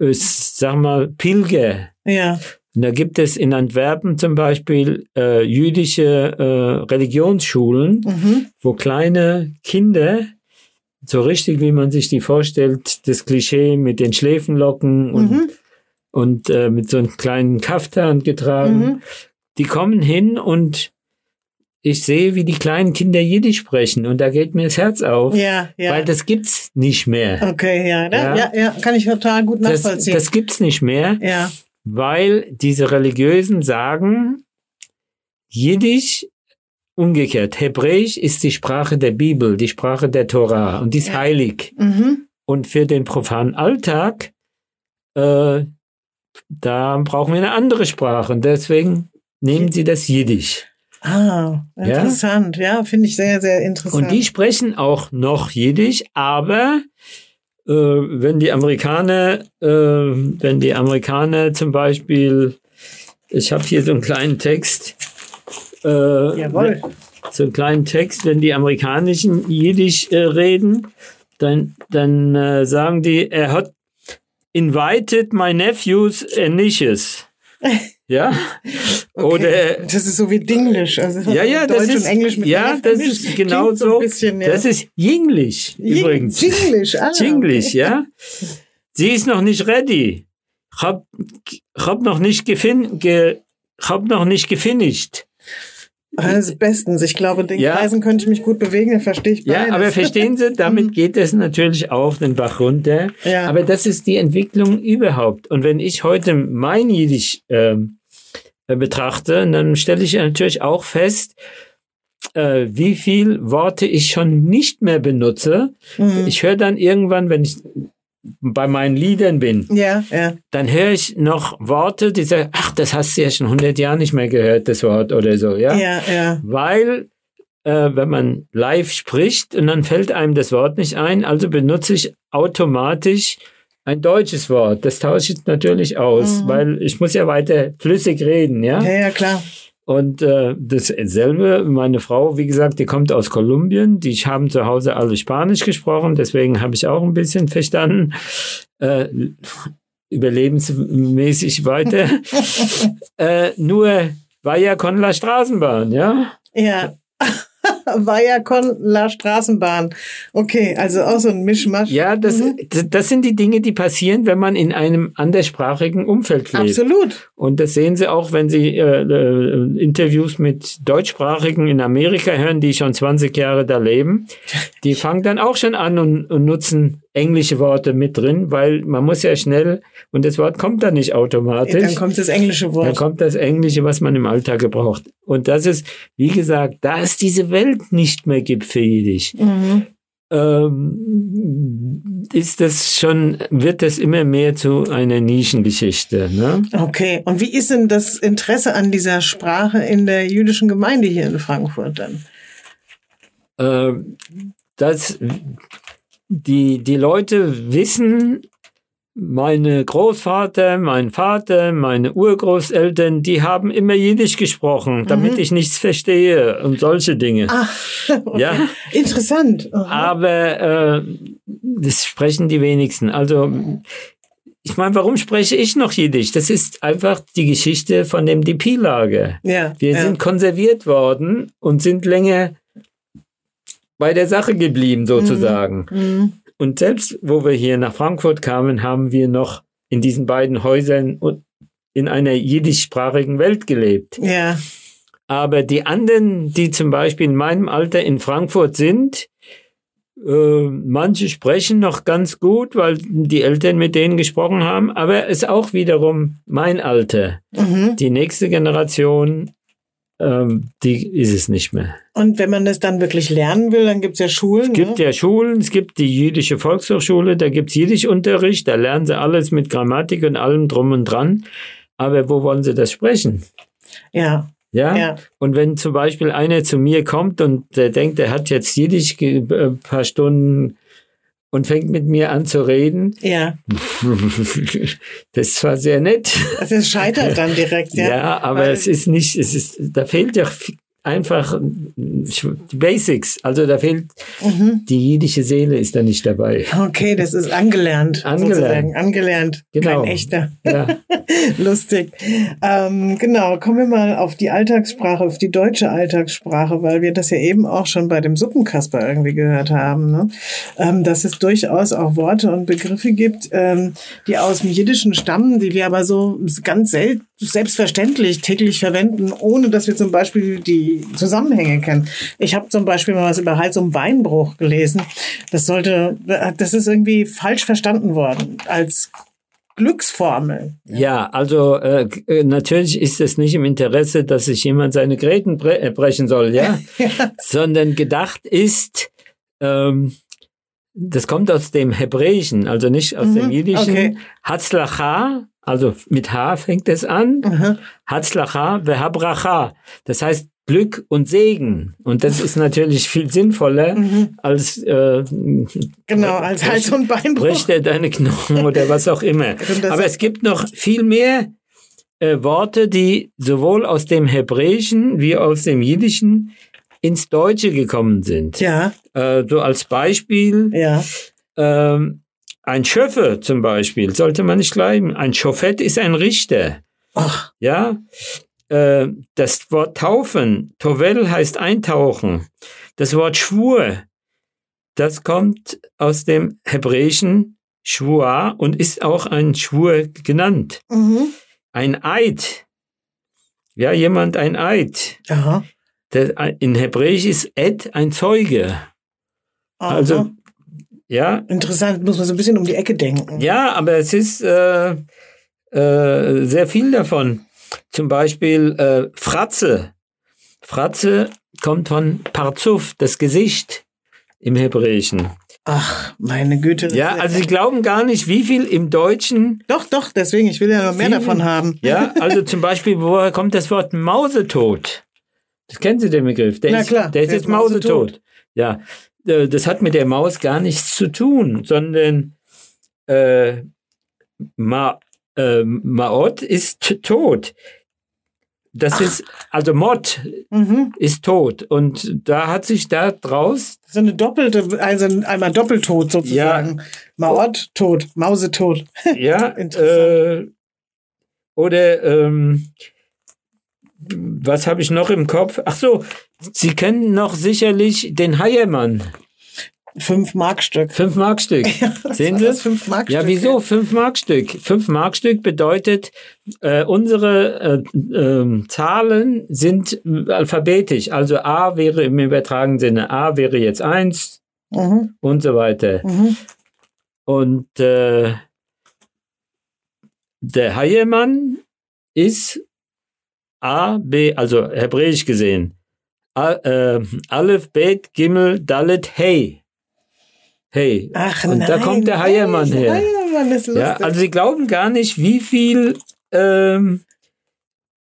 [SPEAKER 3] sag mal, Pilger.
[SPEAKER 2] ja,
[SPEAKER 3] Und da gibt es in Antwerpen zum Beispiel äh, jüdische äh, Religionsschulen,
[SPEAKER 2] mhm.
[SPEAKER 3] wo kleine Kinder, so richtig wie man sich die vorstellt, das Klischee mit den Schläfenlocken und,
[SPEAKER 2] Mhm.
[SPEAKER 3] und äh, mit so einem kleinen Kaftan getragen,
[SPEAKER 2] Mhm.
[SPEAKER 3] die kommen hin und ich sehe, wie die kleinen Kinder Jiddisch sprechen und da geht mir das Herz auf,
[SPEAKER 2] ja, ja.
[SPEAKER 3] weil das gibt's nicht mehr.
[SPEAKER 2] okay, ja, ja,
[SPEAKER 3] Ja.
[SPEAKER 2] ja, ja, kann ich total gut
[SPEAKER 3] Das,
[SPEAKER 2] nachvollziehen.
[SPEAKER 3] das gibt's nicht mehr.
[SPEAKER 2] ja,
[SPEAKER 3] weil diese Religiösen sagen, Jiddisch umgekehrt, Hebräisch ist die Sprache der Bibel, die Sprache der Torah und die ist
[SPEAKER 2] Ja.
[SPEAKER 3] heilig.
[SPEAKER 2] mhm.
[SPEAKER 3] Und für den profanen Alltag, äh, da brauchen wir eine andere Sprache und deswegen nehmen sie das Jiddisch.
[SPEAKER 2] Ah, interessant. Ja, finde ich sehr, sehr interessant.
[SPEAKER 3] Und die sprechen auch noch Jiddisch, aber äh, wenn die Amerikaner, äh, wenn die Amerikaner zum Beispiel, ich habe hier so einen kleinen Text, äh,
[SPEAKER 2] Jawohl.
[SPEAKER 3] so einen kleinen Text, wenn die amerikanischen Jiddisch äh, reden, dann, dann äh, sagen die, er hat invited my nephews and nieces. Ja?
[SPEAKER 2] Okay.
[SPEAKER 3] Oder
[SPEAKER 2] das ist so wie Dinglish. Also
[SPEAKER 3] ja, ja,
[SPEAKER 2] Deutsch
[SPEAKER 3] das ist,
[SPEAKER 2] und Englisch mit
[SPEAKER 3] ja, das ist genau so.
[SPEAKER 2] Ein bisschen, ja.
[SPEAKER 3] Das ist Jinglish übrigens.
[SPEAKER 2] Jinglish, ah,
[SPEAKER 3] Jinglish,
[SPEAKER 2] okay.
[SPEAKER 3] ja. Sie ist noch nicht ready. Ich hab, hab noch nicht gefin, ge, hab noch nicht gefinisht.
[SPEAKER 2] Also bestens. Ich glaube, den
[SPEAKER 3] Ja.
[SPEAKER 2] Kreisen könnte ich mich gut bewegen, da verstehe ich
[SPEAKER 3] Ja,
[SPEAKER 2] beides.
[SPEAKER 3] aber verstehen Sie, damit geht es natürlich auch den Bach runter.
[SPEAKER 2] Ja.
[SPEAKER 3] Aber das ist die Entwicklung überhaupt. Und wenn ich heute mein Jiddisch ähm, äh, betrachte, dann stelle ich natürlich auch fest, äh, wie viel Worte ich schon nicht mehr benutze.
[SPEAKER 2] Mhm.
[SPEAKER 3] Ich höre dann irgendwann, wenn ich bei meinen Liedern bin,
[SPEAKER 2] Ja, ja.
[SPEAKER 3] dann höre ich noch Worte, die sagen, ach, das hast du ja schon 100 Jahre nicht mehr gehört, das Wort oder so, ja?
[SPEAKER 2] Ja, ja.
[SPEAKER 3] Weil, äh, wenn man live spricht und dann fällt einem das Wort nicht ein, also benutze ich automatisch ein deutsches Wort. Das tausche ich natürlich aus,
[SPEAKER 2] Mhm.
[SPEAKER 3] weil ich muss ja weiter flüssig reden, ja?
[SPEAKER 2] Ja, ja, klar.
[SPEAKER 3] Und äh, dasselbe, meine Frau, wie gesagt, die kommt aus Kolumbien, die haben zu Hause alle Spanisch gesprochen, deswegen habe ich auch ein bisschen verstanden, äh, überlebensmäßig weiter. äh, nur war ja con la Straßenbahn, ja?
[SPEAKER 2] Ja. War ja con la Straßenbahn. Okay, also auch so ein Mischmasch.
[SPEAKER 3] Ja, das, das- das sind die Dinge, die passieren, wenn man in einem anderssprachigen Umfeld lebt.
[SPEAKER 2] Absolut.
[SPEAKER 3] Und das sehen Sie auch, wenn Sie äh, äh, Interviews mit Deutschsprachigen in Amerika hören, die schon 20 Jahre da leben. Die fangen dann auch schon an und, und nutzen englische Worte mit drin, weil man muss ja schnell, und das Wort kommt dann nicht automatisch.
[SPEAKER 2] Dann kommt das englische
[SPEAKER 3] Dann
[SPEAKER 2] Wort.
[SPEAKER 3] kommt das Englische, was man im Alltag gebraucht. Und das ist, wie gesagt, da es diese Welt nicht mehr gibt für Jiddisch,
[SPEAKER 2] Mhm.
[SPEAKER 3] ähm, ist das schon, wird das immer mehr zu einer Nischengeschichte. Ne?
[SPEAKER 2] Okay, und wie ist denn das Interesse an dieser Sprache in der jüdischen Gemeinde hier in Frankfurt dann?
[SPEAKER 3] Ähm, dass die, die Leute wissen, meine Großvater, mein Vater, meine Urgroßeltern, die haben immer Jiddisch gesprochen, damit ich nichts verstehe und solche Dinge.
[SPEAKER 2] Ah, okay.
[SPEAKER 3] Ja.
[SPEAKER 2] Interessant. Aha.
[SPEAKER 3] Aber äh, das sprechen die wenigsten. Also ich meine, warum spreche ich noch Jiddisch? Das ist einfach die Geschichte von dem DP-Lager.
[SPEAKER 2] Ja,
[SPEAKER 3] Wir
[SPEAKER 2] ja.
[SPEAKER 3] sind konserviert worden und sind länger bei der Sache geblieben, sozusagen.
[SPEAKER 2] Mhm.
[SPEAKER 3] Und selbst wo wir hier nach Frankfurt kamen, haben wir noch in diesen beiden Häusern und in einer jiddischsprachigen Welt gelebt.
[SPEAKER 2] Ja,
[SPEAKER 3] Aber die anderen, die zum Beispiel in meinem Alter in Frankfurt sind, äh, manche sprechen noch ganz gut, weil die Eltern mit denen gesprochen haben, aber es ist auch wiederum mein Alter.
[SPEAKER 2] mhm.
[SPEAKER 3] Die nächste Generation, ähm, die ist es nicht mehr.
[SPEAKER 2] Und wenn man das dann wirklich lernen will, dann gibt's ja Schulen.
[SPEAKER 3] Es gibt
[SPEAKER 2] ne?
[SPEAKER 3] ja Schulen, es gibt die jüdische Volkshochschule, da gibt's Jiddischunterricht, da lernen sie alles mit Grammatik und allem drum und dran. Aber wo wollen sie das sprechen?
[SPEAKER 2] Ja,
[SPEAKER 3] Ja?
[SPEAKER 2] ja.
[SPEAKER 3] Und wenn zum Beispiel einer zu mir kommt und der denkt, er hat jetzt Jiddisch ge- äh, ein paar Stunden und fängt mit mir an zu reden,
[SPEAKER 2] Ja,
[SPEAKER 3] das zwar sehr nett,
[SPEAKER 2] also es scheitert dann direkt, ja.
[SPEAKER 3] ja, aber
[SPEAKER 2] Weil-
[SPEAKER 3] es ist nicht, es ist, da fehlt ja f- einfach die Basics. Also da fehlt
[SPEAKER 2] Mhm.
[SPEAKER 3] die jiddische Seele ist da nicht dabei.
[SPEAKER 2] Okay, das ist angelernt.
[SPEAKER 3] Angelernt.
[SPEAKER 2] Sozusagen. Angelernt.
[SPEAKER 3] Genau.
[SPEAKER 2] Kein echter.
[SPEAKER 3] Ja.
[SPEAKER 2] Lustig. Ähm, genau, kommen wir mal auf die Alltagssprache, auf die deutsche Alltagssprache, weil wir das ja eben auch schon bei dem Suppenkasper irgendwie gehört haben, ne? ähm, dass es durchaus auch Worte und Begriffe gibt, ähm, die aus dem Jiddischen stammen, die wir aber so ganz sel selbstverständlich täglich verwenden, ohne dass wir zum Beispiel die Zusammenhänge kennen. Ich habe zum Beispiel mal was über Hals- und Beinbruch gelesen. Das sollte, das ist irgendwie falsch verstanden worden als Glücksformel.
[SPEAKER 3] Ja, also äh, äh, natürlich ist es nicht im Interesse, dass sich jemand seine Gräten bre äh, brechen soll, ja? sondern gedacht ist, ähm, das kommt aus dem Hebräischen, also nicht aus dem
[SPEAKER 2] Mhm,
[SPEAKER 3] Jiddischen.
[SPEAKER 2] okay.
[SPEAKER 3] Hatzlacha, also mit H fängt es an.
[SPEAKER 2] Aha.
[SPEAKER 3] Hatzlacha vehabracha. Das heißt Glück und Segen. Und das ist natürlich viel sinnvoller als äh,
[SPEAKER 2] Mhm. Genau, als Hals- und Beinbruch.
[SPEAKER 3] bricht er deine Knochen oder was auch immer. Aber es gibt noch viel mehr äh, Worte, die sowohl aus dem Hebräischen wie aus dem Jiddischen ins Deutsche gekommen sind.
[SPEAKER 2] Ja,
[SPEAKER 3] Äh, so als Beispiel,
[SPEAKER 2] ja.
[SPEAKER 3] ähm, ein Schöffe zum Beispiel, sollte man nicht gleichen. Ein Schofett ist ein Richter.
[SPEAKER 2] Ach,
[SPEAKER 3] Ja, äh, das Wort taufen, Tovel heißt eintauchen. Das Wort Schwur, das kommt aus dem hebräischen Schwur und ist auch ein Schwur genannt.
[SPEAKER 2] mhm.
[SPEAKER 3] Ein Eid. Ja, jemand ein Eid.
[SPEAKER 2] Aha.
[SPEAKER 3] Der, in Hebräisch ist Ed ein Zeuge.
[SPEAKER 2] Aha.
[SPEAKER 3] Also, ja,
[SPEAKER 2] Interessant, muss man so ein bisschen um die Ecke denken.
[SPEAKER 3] ja, aber es ist äh, äh, sehr viel davon. Zum Beispiel äh, Fratze. Fratze kommt von Parzuf, das Gesicht im Hebräischen.
[SPEAKER 2] Ach, meine Güte.
[SPEAKER 3] Ja, also Sie glauben gar nicht, wie viel im Deutschen
[SPEAKER 2] Doch, doch, deswegen, ich will ja noch mehr
[SPEAKER 3] Viel-
[SPEAKER 2] davon haben.
[SPEAKER 3] Ja, also zum Beispiel, woher kommt das Wort Mausetod? Das kennen Sie den Begriff. Der
[SPEAKER 2] Na
[SPEAKER 3] ist,
[SPEAKER 2] klar,
[SPEAKER 3] der ist
[SPEAKER 2] der
[SPEAKER 3] jetzt
[SPEAKER 2] mausetot.
[SPEAKER 3] Mausetod. Ja, äh, das hat mit der Maus gar nichts zu tun, sondern äh, Ma, äh, Maot ist tot. Das ist, also Mott
[SPEAKER 2] Mhm.
[SPEAKER 3] ist tot. Und da hat sich da draus,
[SPEAKER 2] So eine doppelte, also einmal doppeltot sozusagen. Maot tot, Mausetot.
[SPEAKER 3] ja,
[SPEAKER 2] Interessant.
[SPEAKER 3] äh, oder ähm, was habe ich noch im Kopf? Ach so, Sie kennen noch sicherlich den Heiermann.
[SPEAKER 2] Fünf Markstück.
[SPEAKER 3] Fünf Markstück. Sehen Sie?
[SPEAKER 2] Das fünf Markstück.
[SPEAKER 3] Ja, wieso? Fünf Markstück. Fünf Markstück bedeutet, äh, unsere äh, ähm, Zahlen sind äh, alphabetisch. Also A wäre im übertragenen Sinne, A wäre jetzt eins
[SPEAKER 2] Mhm.
[SPEAKER 3] und so weiter.
[SPEAKER 2] Mhm.
[SPEAKER 3] Und äh, der Heiermann ist A, B, also hebräisch gesehen. Äh, Aleph, Bet, Gimel, Dalet, Hey. Hey.
[SPEAKER 2] Ach
[SPEAKER 3] Und
[SPEAKER 2] nein.
[SPEAKER 3] da kommt der Heiermann her.
[SPEAKER 2] Heiermann ist lustig.
[SPEAKER 3] Ja, also Sie glauben gar nicht, wie viel ähm,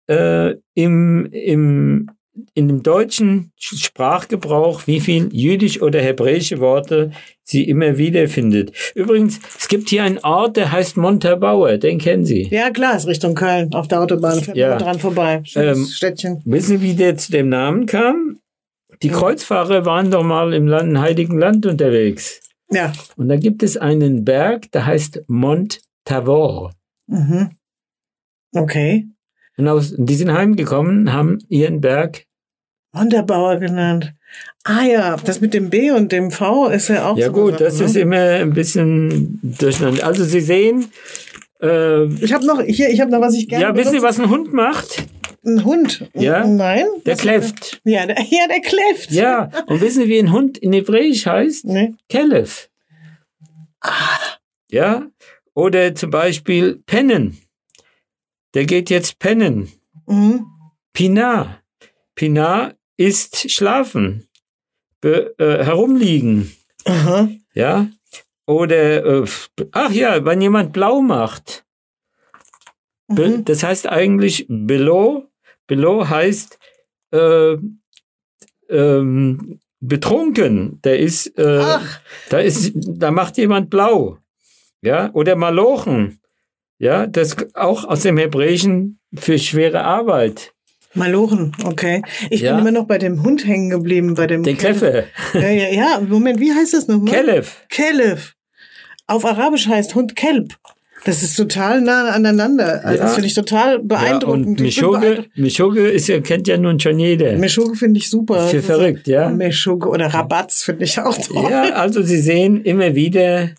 [SPEAKER 3] äh, im, im, in dem deutschen Sprachgebrauch, wie viel jüdisch oder hebräische Worte Sie immer wieder findet. Übrigens, es gibt hier einen Ort, der heißt Montabaur, den kennen Sie.
[SPEAKER 2] ja, klar, ist Richtung Köln auf der Autobahn. Fährt
[SPEAKER 3] Ja.
[SPEAKER 2] man dran vorbei. Schönes
[SPEAKER 3] Ähm,
[SPEAKER 2] Städtchen.
[SPEAKER 3] Wissen Sie, wie der zu dem Namen kam? Die
[SPEAKER 2] Ja.
[SPEAKER 3] Kreuzfahrer waren doch mal im Land, Heiligen Land unterwegs.
[SPEAKER 2] Ja.
[SPEAKER 3] Und da gibt es einen Berg, der heißt Mont Tavor.
[SPEAKER 2] Mhm. Okay.
[SPEAKER 3] Und aus, die sind heimgekommen, haben ihren Berg.
[SPEAKER 2] Wunderbauer genannt. Ah ja, das mit dem B und dem V ist ja auch
[SPEAKER 3] Ja
[SPEAKER 2] so
[SPEAKER 3] gut, das
[SPEAKER 2] Sache,
[SPEAKER 3] ist
[SPEAKER 2] ne?
[SPEAKER 3] immer ein bisschen durcheinander. Also Sie sehen, äh,
[SPEAKER 2] Ich habe noch hier, ich habe noch was ich gerne
[SPEAKER 3] ja, wissen Sie,
[SPEAKER 2] benutze.
[SPEAKER 3] was ein Hund macht?
[SPEAKER 2] Ein Hund.
[SPEAKER 3] Ja?
[SPEAKER 2] Nein.
[SPEAKER 3] Der kläfft.
[SPEAKER 2] Ja, der, ja, der kläfft.
[SPEAKER 3] Ja, und wissen Sie, wie ein Hund in Hebräisch heißt?
[SPEAKER 2] Nee.
[SPEAKER 3] Kelef. Ja, oder zum Beispiel pennen. Der geht jetzt pennen.
[SPEAKER 2] Mhm.
[SPEAKER 3] Pina. Pina ist schlafen, Be äh, herumliegen.
[SPEAKER 2] Aha.
[SPEAKER 3] Ja. Oder, äh, ach ja, wenn jemand blau macht.
[SPEAKER 2] Mhm.
[SPEAKER 3] Das heißt eigentlich Below. Below heißt äh, ähm, betrunken. Der ist, äh,
[SPEAKER 2] Ach,
[SPEAKER 3] da ist, da macht jemand blau. Ja, oder Malochen. Ja, das auch aus dem Hebräischen für schwere Arbeit.
[SPEAKER 2] Malochen, okay. Ich
[SPEAKER 3] Ja.
[SPEAKER 2] bin immer noch bei dem Hund hängen geblieben, bei dem
[SPEAKER 3] Den. Kleffe.
[SPEAKER 2] Ja, ja, ja, Moment, wie heißt das nochmal?
[SPEAKER 3] Kelef.
[SPEAKER 2] Kelef. Auf Arabisch heißt Hund Kelb. Das ist total nah aneinander. Also
[SPEAKER 3] Ja.
[SPEAKER 2] Das finde ich total
[SPEAKER 3] Ja,
[SPEAKER 2] beeindruckend.
[SPEAKER 3] und
[SPEAKER 2] bin
[SPEAKER 3] Mischoge,
[SPEAKER 2] beeindruckt.
[SPEAKER 3] Mischoge ist ja, kennt ja nun schon jeder.
[SPEAKER 2] Meschoge finde ich super.
[SPEAKER 3] Ist für
[SPEAKER 2] Das
[SPEAKER 3] verrückt, ja.
[SPEAKER 2] Meschoge oder Rabatz finde ich auch toll.
[SPEAKER 3] Ja, also Sie sehen immer wieder.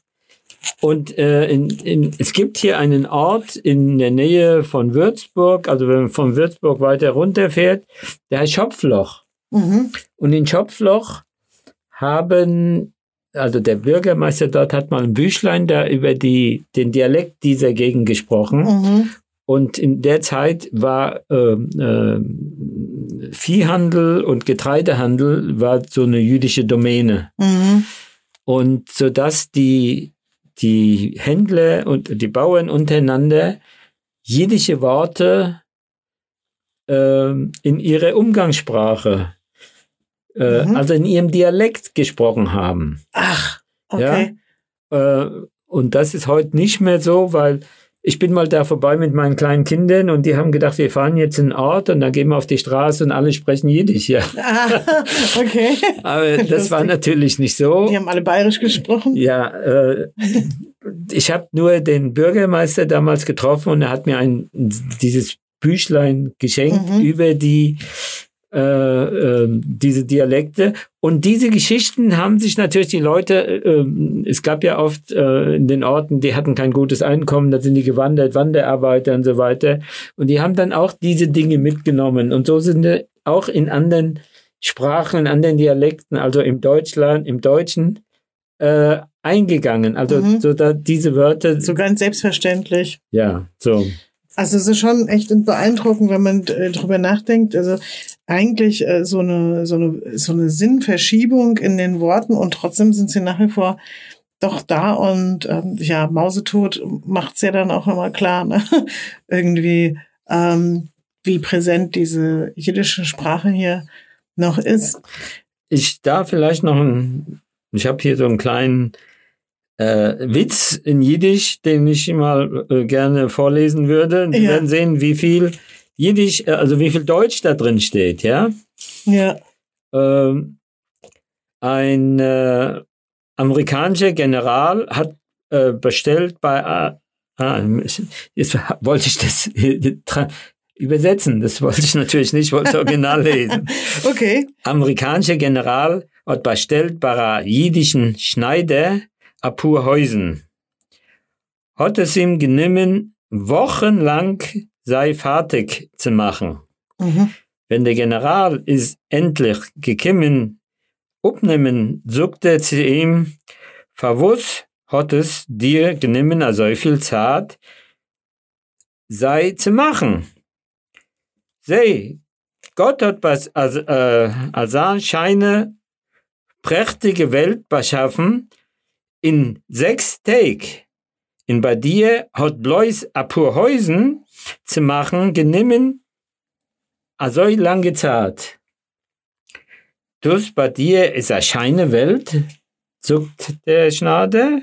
[SPEAKER 3] Und äh, in, in, es gibt hier einen Ort in der Nähe von Würzburg, also wenn man von Würzburg weiter runterfährt, der heißt Schopfloch.
[SPEAKER 2] Mhm.
[SPEAKER 3] Und in Schopfloch haben, also der Bürgermeister dort hat mal ein Büchlein da über die, den Dialekt dieser Gegend gesprochen.
[SPEAKER 2] Mhm.
[SPEAKER 3] Und in der Zeit war ähm, ähm, Viehhandel und Getreidehandel war so eine jüdische Domäne.
[SPEAKER 2] Mhm.
[SPEAKER 3] Und so dass die, die Händler und die Bauern untereinander jiddische Worte ähm, in ihrer Umgangssprache, äh,
[SPEAKER 2] Mhm.
[SPEAKER 3] also in ihrem Dialekt gesprochen haben.
[SPEAKER 2] Ach, okay.
[SPEAKER 3] Äh, und das ist heute nicht mehr so, weil ich bin mal da vorbei mit meinen kleinen Kindern und die haben gedacht, wir fahren jetzt in einen Ort und dann gehen wir auf die Straße und alle sprechen Jiddisch. Ja.
[SPEAKER 2] Ah, okay.
[SPEAKER 3] Aber das war natürlich nicht so.
[SPEAKER 2] Die haben alle bayerisch gesprochen.
[SPEAKER 3] Ja, äh, ich habe nur den Bürgermeister damals getroffen und er hat mir ein dieses Büchlein geschenkt
[SPEAKER 2] Mhm.
[SPEAKER 3] über die äh, äh, diese Dialekte und diese Geschichten haben sich natürlich die Leute äh, es gab ja oft äh, in den Orten die hatten kein gutes Einkommen da sind die gewandert Wanderarbeiter und so weiter und die haben dann auch diese Dinge mitgenommen und so sind auch in anderen Sprachen, in anderen Dialekten, also im Deutschland, im Deutschen, äh, eingegangen. Also
[SPEAKER 2] Mhm.
[SPEAKER 3] so da diese Wörter,
[SPEAKER 2] So ganz selbstverständlich.
[SPEAKER 3] ja, so.
[SPEAKER 2] Also es ist schon echt beeindruckend, wenn man äh, drüber nachdenkt. Also eigentlich äh, so eine so eine so eine Sinnverschiebung in den Worten und trotzdem sind sie nach wie vor doch da und ähm, ja Mausetod macht's ja dann auch immer klar, ne? irgendwie ähm, wie präsent diese jiddische Sprache hier noch ist.
[SPEAKER 3] Ich darf vielleicht noch ein, ich habe hier so einen kleinen äh, Witz in Jiddisch, den ich mal äh, gerne vorlesen würde. Wir
[SPEAKER 2] Ja.
[SPEAKER 3] werden sehen, wie viel Jiddisch, äh, also wie viel Deutsch da drin steht, ja.
[SPEAKER 2] Ja,
[SPEAKER 3] Ähm, ein äh, amerikanischer General hat äh, bestellt bei äh, ah, jetzt wollte ich das übersetzen, das wollte ich natürlich nicht, ich wollte das Original lesen.
[SPEAKER 2] okay.
[SPEAKER 3] Amerikanischer General hat bestellt bei einer jüdischen Schneider a pur Häusen. Hat es ihm genommen, wochenlang sei fertig zu machen.
[SPEAKER 2] Mhm.
[SPEAKER 3] Wenn der General ist endlich gekommen, upnehmen, sagt er zu ihm, verwus hat es dir genommen a so viel Zeit, sei zu machen. Sei, Gott hat was als, äh, als eine scheine prächtige Welt beschaffen in sechs Tag. In bei dir hat bloß a pur Häusen zu machen genommen a so lange Zeit. Dus bei dir ist a scheine Welt, sagt der Schneider.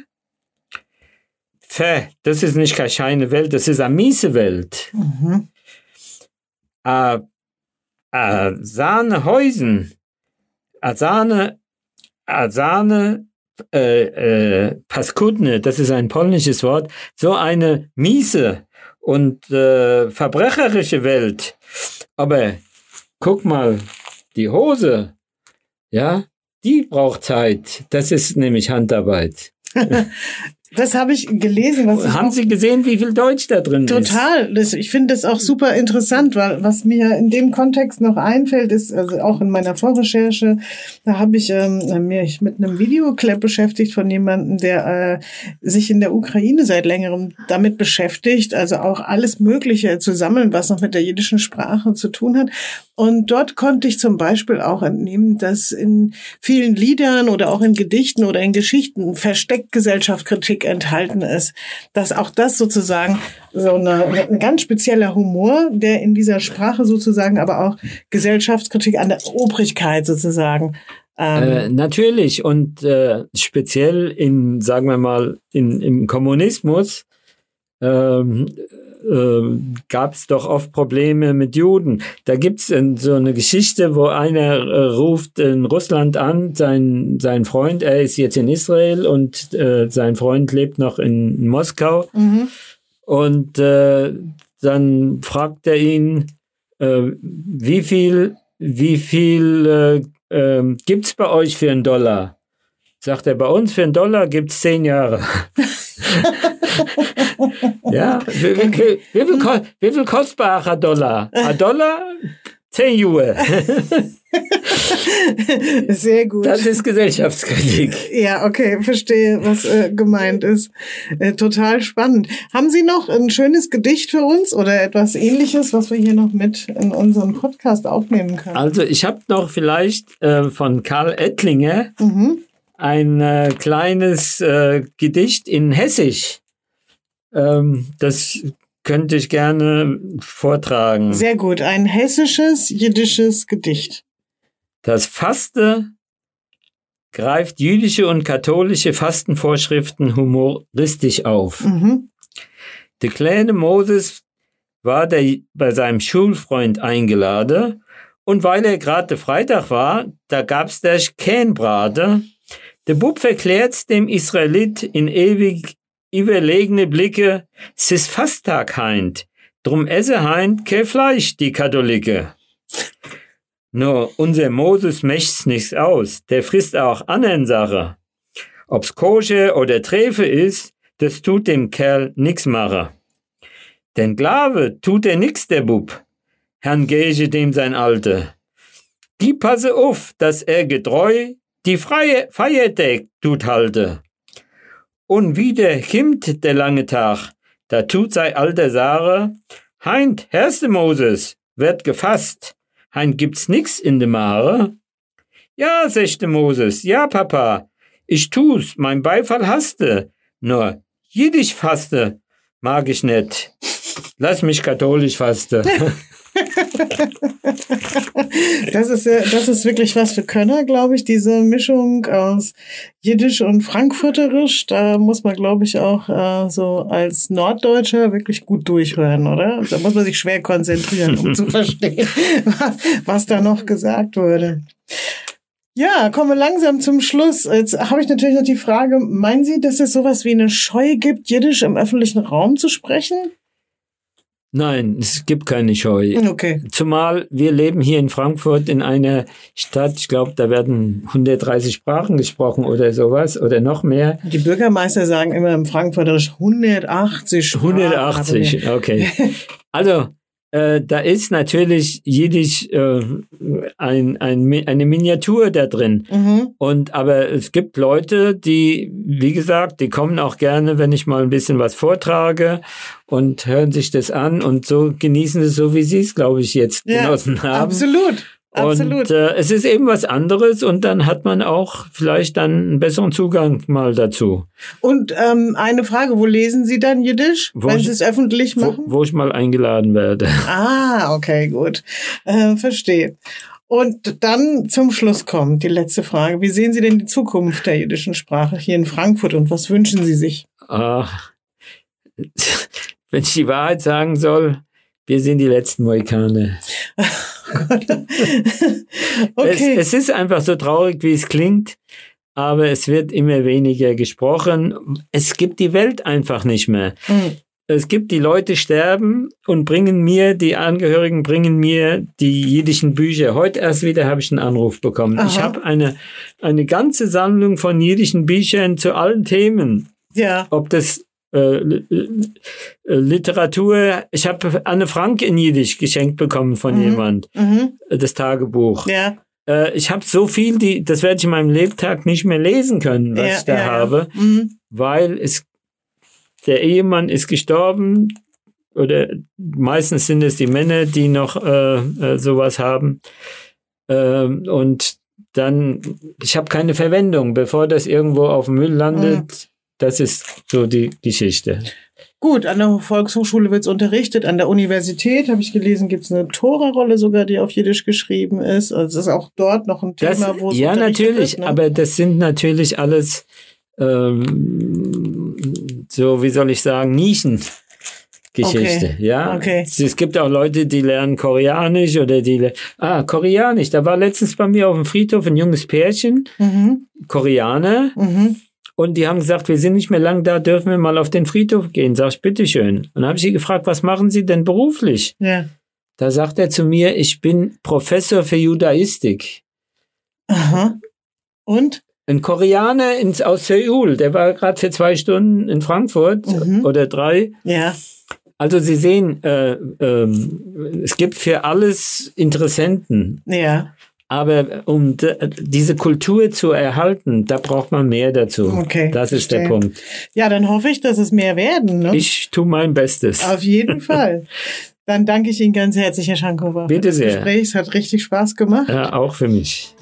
[SPEAKER 3] Pfeh, das ist nicht keine scheine Welt, das ist a miese Welt.
[SPEAKER 2] Mhm.
[SPEAKER 3] A, a Sahne Häusen, a Sahne, a Sahne äh, äh, Paskudne, das ist ein polnisches Wort, so eine miese und äh, verbrecherische Welt. Aber guck mal, die Hose, ja, die braucht Zeit. Das ist nämlich Handarbeit.
[SPEAKER 2] Das habe ich gelesen. Was
[SPEAKER 3] Haben Sie gesehen, wie viel Deutsch da drin ist?
[SPEAKER 2] Total. Das, ich finde das auch super interessant, weil was mir in dem Kontext noch einfällt, ist, also auch in meiner Vorrecherche, da habe ich ähm, mich mit einem Videoclip beschäftigt von jemandem, der äh, sich in der Ukraine seit längerem damit beschäftigt, also auch alles Mögliche zu sammeln, was noch mit der jiddischen Sprache zu tun hat. Und dort konnte ich zum Beispiel auch entnehmen, dass in vielen Liedern oder auch in Gedichten oder in Geschichten versteckt Gesellschaftskritik enthalten ist. Dass auch das sozusagen so eine, ein ganz spezieller Humor, der in dieser Sprache sozusagen aber auch Gesellschaftskritik an der Obrigkeit sozusagen. Ähm,
[SPEAKER 3] Äh, natürlich und äh, speziell in, sagen wir mal, in, im Kommunismus ähm, äh, gab es doch oft Probleme mit Juden. Da gibt's äh, so eine Geschichte, wo einer äh, ruft in Russland an, sein, sein Freund, er ist jetzt in Israel und äh, sein Freund lebt noch in Moskau.
[SPEAKER 2] mhm.
[SPEAKER 3] Und äh, dann fragt er ihn, äh, wie viel, wie viel äh, ähm, gibt's bei euch für einen Dollar? Sagt er, bei uns für einen Dollar gibt's zehn Jahre. ja, wie, wie, wie, viel, wie viel kostet ein Dollar? Ein Dollar? Zehn Jahre.
[SPEAKER 2] Sehr gut.
[SPEAKER 3] Das ist Gesellschaftskritik.
[SPEAKER 2] Ja, okay, verstehe, was äh, gemeint ist. Äh, total spannend. Haben Sie noch ein schönes Gedicht für uns oder etwas ähnliches, was wir hier noch mit in unseren Podcast aufnehmen können?
[SPEAKER 3] Also ich habe noch vielleicht äh, von Karl Ettlinger
[SPEAKER 2] Mhm.
[SPEAKER 3] ein äh, kleines äh, Gedicht in Hessisch. Ähm, das könnte ich gerne vortragen.
[SPEAKER 2] Sehr gut. Ein hessisches, jiddisches Gedicht.
[SPEAKER 3] Das Faste greift jüdische und katholische Fastenvorschriften humoristisch auf.
[SPEAKER 2] Mhm.
[SPEAKER 3] Der kleine Moses war der, bei seinem Schulfreund eingeladen und weil er gerade Freitag war, da gab's der Kähnbrate. Der Bub verklärt dem Israelit in ewig überlegene Blicke, es ist Fasttag heint, drum esse heint kein Fleisch, die Katholike. Nur unser Moses möcht's nichts aus, der frisst auch anderen Sache. Ob's koscher oder Trefe ist, das tut dem Kerl nix mache. Denn Glave tut er nix, der Bub. Herrn Gege dem sein Alte. Gib passe auf, dass er getreu die freie Feiertag tut halte. Und wieder kimmt der lange Tag, da tut sei alter Sare, Heint, Herste Moses, wird gefasst, heint gibt's nix in de Mare. Ja, sechte Moses, ja, Papa, ich tu's, mein Beifall haste, nur Jiddisch faste mag ich nicht. Lass mich katholisch faste.
[SPEAKER 2] das ist ja, das ist wirklich was für Könner, glaube ich, diese Mischung aus Jiddisch und Frankfurterisch. Da muss man, glaube ich, auch äh, so als Norddeutscher wirklich gut durchhören, oder? Da muss man sich schwer konzentrieren, um zu verstehen, was, was da noch gesagt wurde. Ja, kommen wir langsam zum Schluss. Jetzt habe ich natürlich noch die Frage, meinen Sie, dass es sowas wie eine Scheu gibt, Jiddisch im öffentlichen Raum zu sprechen?
[SPEAKER 3] Nein, es gibt keine Scheu.
[SPEAKER 2] Okay.
[SPEAKER 3] Zumal wir leben hier in Frankfurt in einer Stadt, ich glaube, da werden 130 Sprachen gesprochen oder sowas oder noch mehr.
[SPEAKER 2] Die Bürgermeister sagen immer im Frankfurterisch 180 Sprachen.
[SPEAKER 3] 180, okay. Also, äh, da ist natürlich Jiddisch äh, ein, ein, eine Miniatur da drin.
[SPEAKER 2] Mhm.
[SPEAKER 3] Und aber es gibt Leute, die, wie gesagt, die kommen auch gerne, wenn ich mal ein bisschen was vortrage und hören sich das an und so genießen es so, wie sie es, glaube ich, jetzt
[SPEAKER 2] Ja,
[SPEAKER 3] genossen haben.
[SPEAKER 2] Absolut. Absolut.
[SPEAKER 3] Und äh, es ist eben was anderes und dann hat man auch vielleicht dann einen besseren Zugang mal dazu,
[SPEAKER 2] Und ähm, eine Frage, wo lesen Sie dann Jiddisch,
[SPEAKER 3] Wo
[SPEAKER 2] wenn
[SPEAKER 3] ich-
[SPEAKER 2] Sie es öffentlich
[SPEAKER 3] wo,
[SPEAKER 2] machen?
[SPEAKER 3] wo ich mal eingeladen werde.
[SPEAKER 2] Ah, okay, gut. Äh, verstehe. Und dann zum Schluss kommt die letzte Frage. Wie sehen Sie denn die Zukunft der jiddischen Sprache hier in Frankfurt und was wünschen Sie sich?
[SPEAKER 3] Ah, wenn ich die Wahrheit sagen soll, wir sind die letzten Mohikaner.
[SPEAKER 2] okay.
[SPEAKER 3] Es, es ist einfach so traurig, wie es klingt, aber es wird immer weniger gesprochen. Es gibt die Welt einfach nicht mehr.
[SPEAKER 2] Hm.
[SPEAKER 3] Es gibt die Leute sterben und bringen mir, die Angehörigen bringen mir die jiddischen Bücher. Heute erst wieder habe ich einen Anruf bekommen.
[SPEAKER 2] Aha.
[SPEAKER 3] Ich habe eine, eine ganze Sammlung von jiddischen Büchern zu allen Themen.
[SPEAKER 2] ja.
[SPEAKER 3] Ob das äh, äh, Literatur, ich habe Anne Frank in Jiddisch geschenkt bekommen von
[SPEAKER 2] Mhm.
[SPEAKER 3] jemand,
[SPEAKER 2] Mhm.
[SPEAKER 3] äh, das Tagebuch.
[SPEAKER 2] Ja.
[SPEAKER 3] Äh, ich habe so viel, die, das werde ich in meinem Lebtag nicht mehr lesen können, was
[SPEAKER 2] ja,
[SPEAKER 3] ich da
[SPEAKER 2] ja,
[SPEAKER 3] habe.
[SPEAKER 2] Mhm.
[SPEAKER 3] weil es der Ehemann ist gestorben oder meistens sind es die Männer, die noch äh, sowas haben. Ähm, und dann, ich habe keine Verwendung, bevor das irgendwo auf dem Müll landet. Das ist so die Geschichte.
[SPEAKER 2] Gut, an der Volkshochschule wird es unterrichtet. An der Universität, habe ich gelesen, gibt es eine Tora-Rolle sogar, die auf Jiddisch geschrieben ist. Also es ist auch dort noch ein Thema, wo es
[SPEAKER 3] ja,
[SPEAKER 2] unterrichtet
[SPEAKER 3] natürlich,
[SPEAKER 2] wird, ne?
[SPEAKER 3] aber das sind natürlich alles, ähm, so wie soll ich sagen, Nischengeschichte.
[SPEAKER 2] Okay,
[SPEAKER 3] Ja,
[SPEAKER 2] okay.
[SPEAKER 3] Es, es gibt auch Leute, die lernen Koreanisch oder die, ah, Koreanisch. Da war letztens bei mir auf dem Friedhof ein junges Pärchen,
[SPEAKER 2] Mhm.
[SPEAKER 3] Koreaner,
[SPEAKER 2] Mhm.
[SPEAKER 3] Und die haben gesagt, wir sind nicht mehr lang da, dürfen wir mal auf den Friedhof gehen. Sag ich, bitteschön. Und dann habe ich sie gefragt, was machen Sie denn beruflich?
[SPEAKER 2] Ja.
[SPEAKER 3] Da sagt er zu mir, ich bin Professor für Judaistik.
[SPEAKER 2] Aha. Und?
[SPEAKER 3] Ein Koreaner ins, aus Seoul, der war gerade für zwei Stunden in Frankfurt
[SPEAKER 2] Mhm.
[SPEAKER 3] oder drei.
[SPEAKER 2] Ja.
[SPEAKER 3] Also Sie sehen, äh, ähm, es gibt für alles Interessenten.
[SPEAKER 2] Ja.
[SPEAKER 3] Aber um d- diese Kultur zu erhalten, da braucht man mehr dazu.
[SPEAKER 2] Okay,
[SPEAKER 3] das ist der
[SPEAKER 2] verstehe.
[SPEAKER 3] Punkt.
[SPEAKER 2] Ja, dann hoffe ich, dass es mehr werden. Ne?
[SPEAKER 3] Ich tue mein Bestes.
[SPEAKER 2] Auf jeden Fall. Dann danke ich Ihnen ganz herzlich, Herr Schankova. für
[SPEAKER 3] Bitte
[SPEAKER 2] das
[SPEAKER 3] sehr.
[SPEAKER 2] Gespräch. Es hat richtig Spaß gemacht.
[SPEAKER 3] Ja, auch für mich.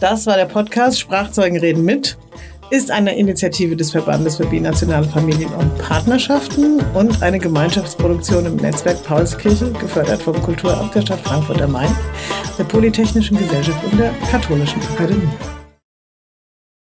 [SPEAKER 2] Das war der Podcast Sprachzeugen reden mit. Ist eine Initiative des Verbandes für binationale Familien und Partnerschaften und eine Gemeinschaftsproduktion im Netzwerk Paulskirche, gefördert vom Kulturamt der Stadt Frankfurt am Main, der Polytechnischen Gesellschaft und der Katholischen Akademie.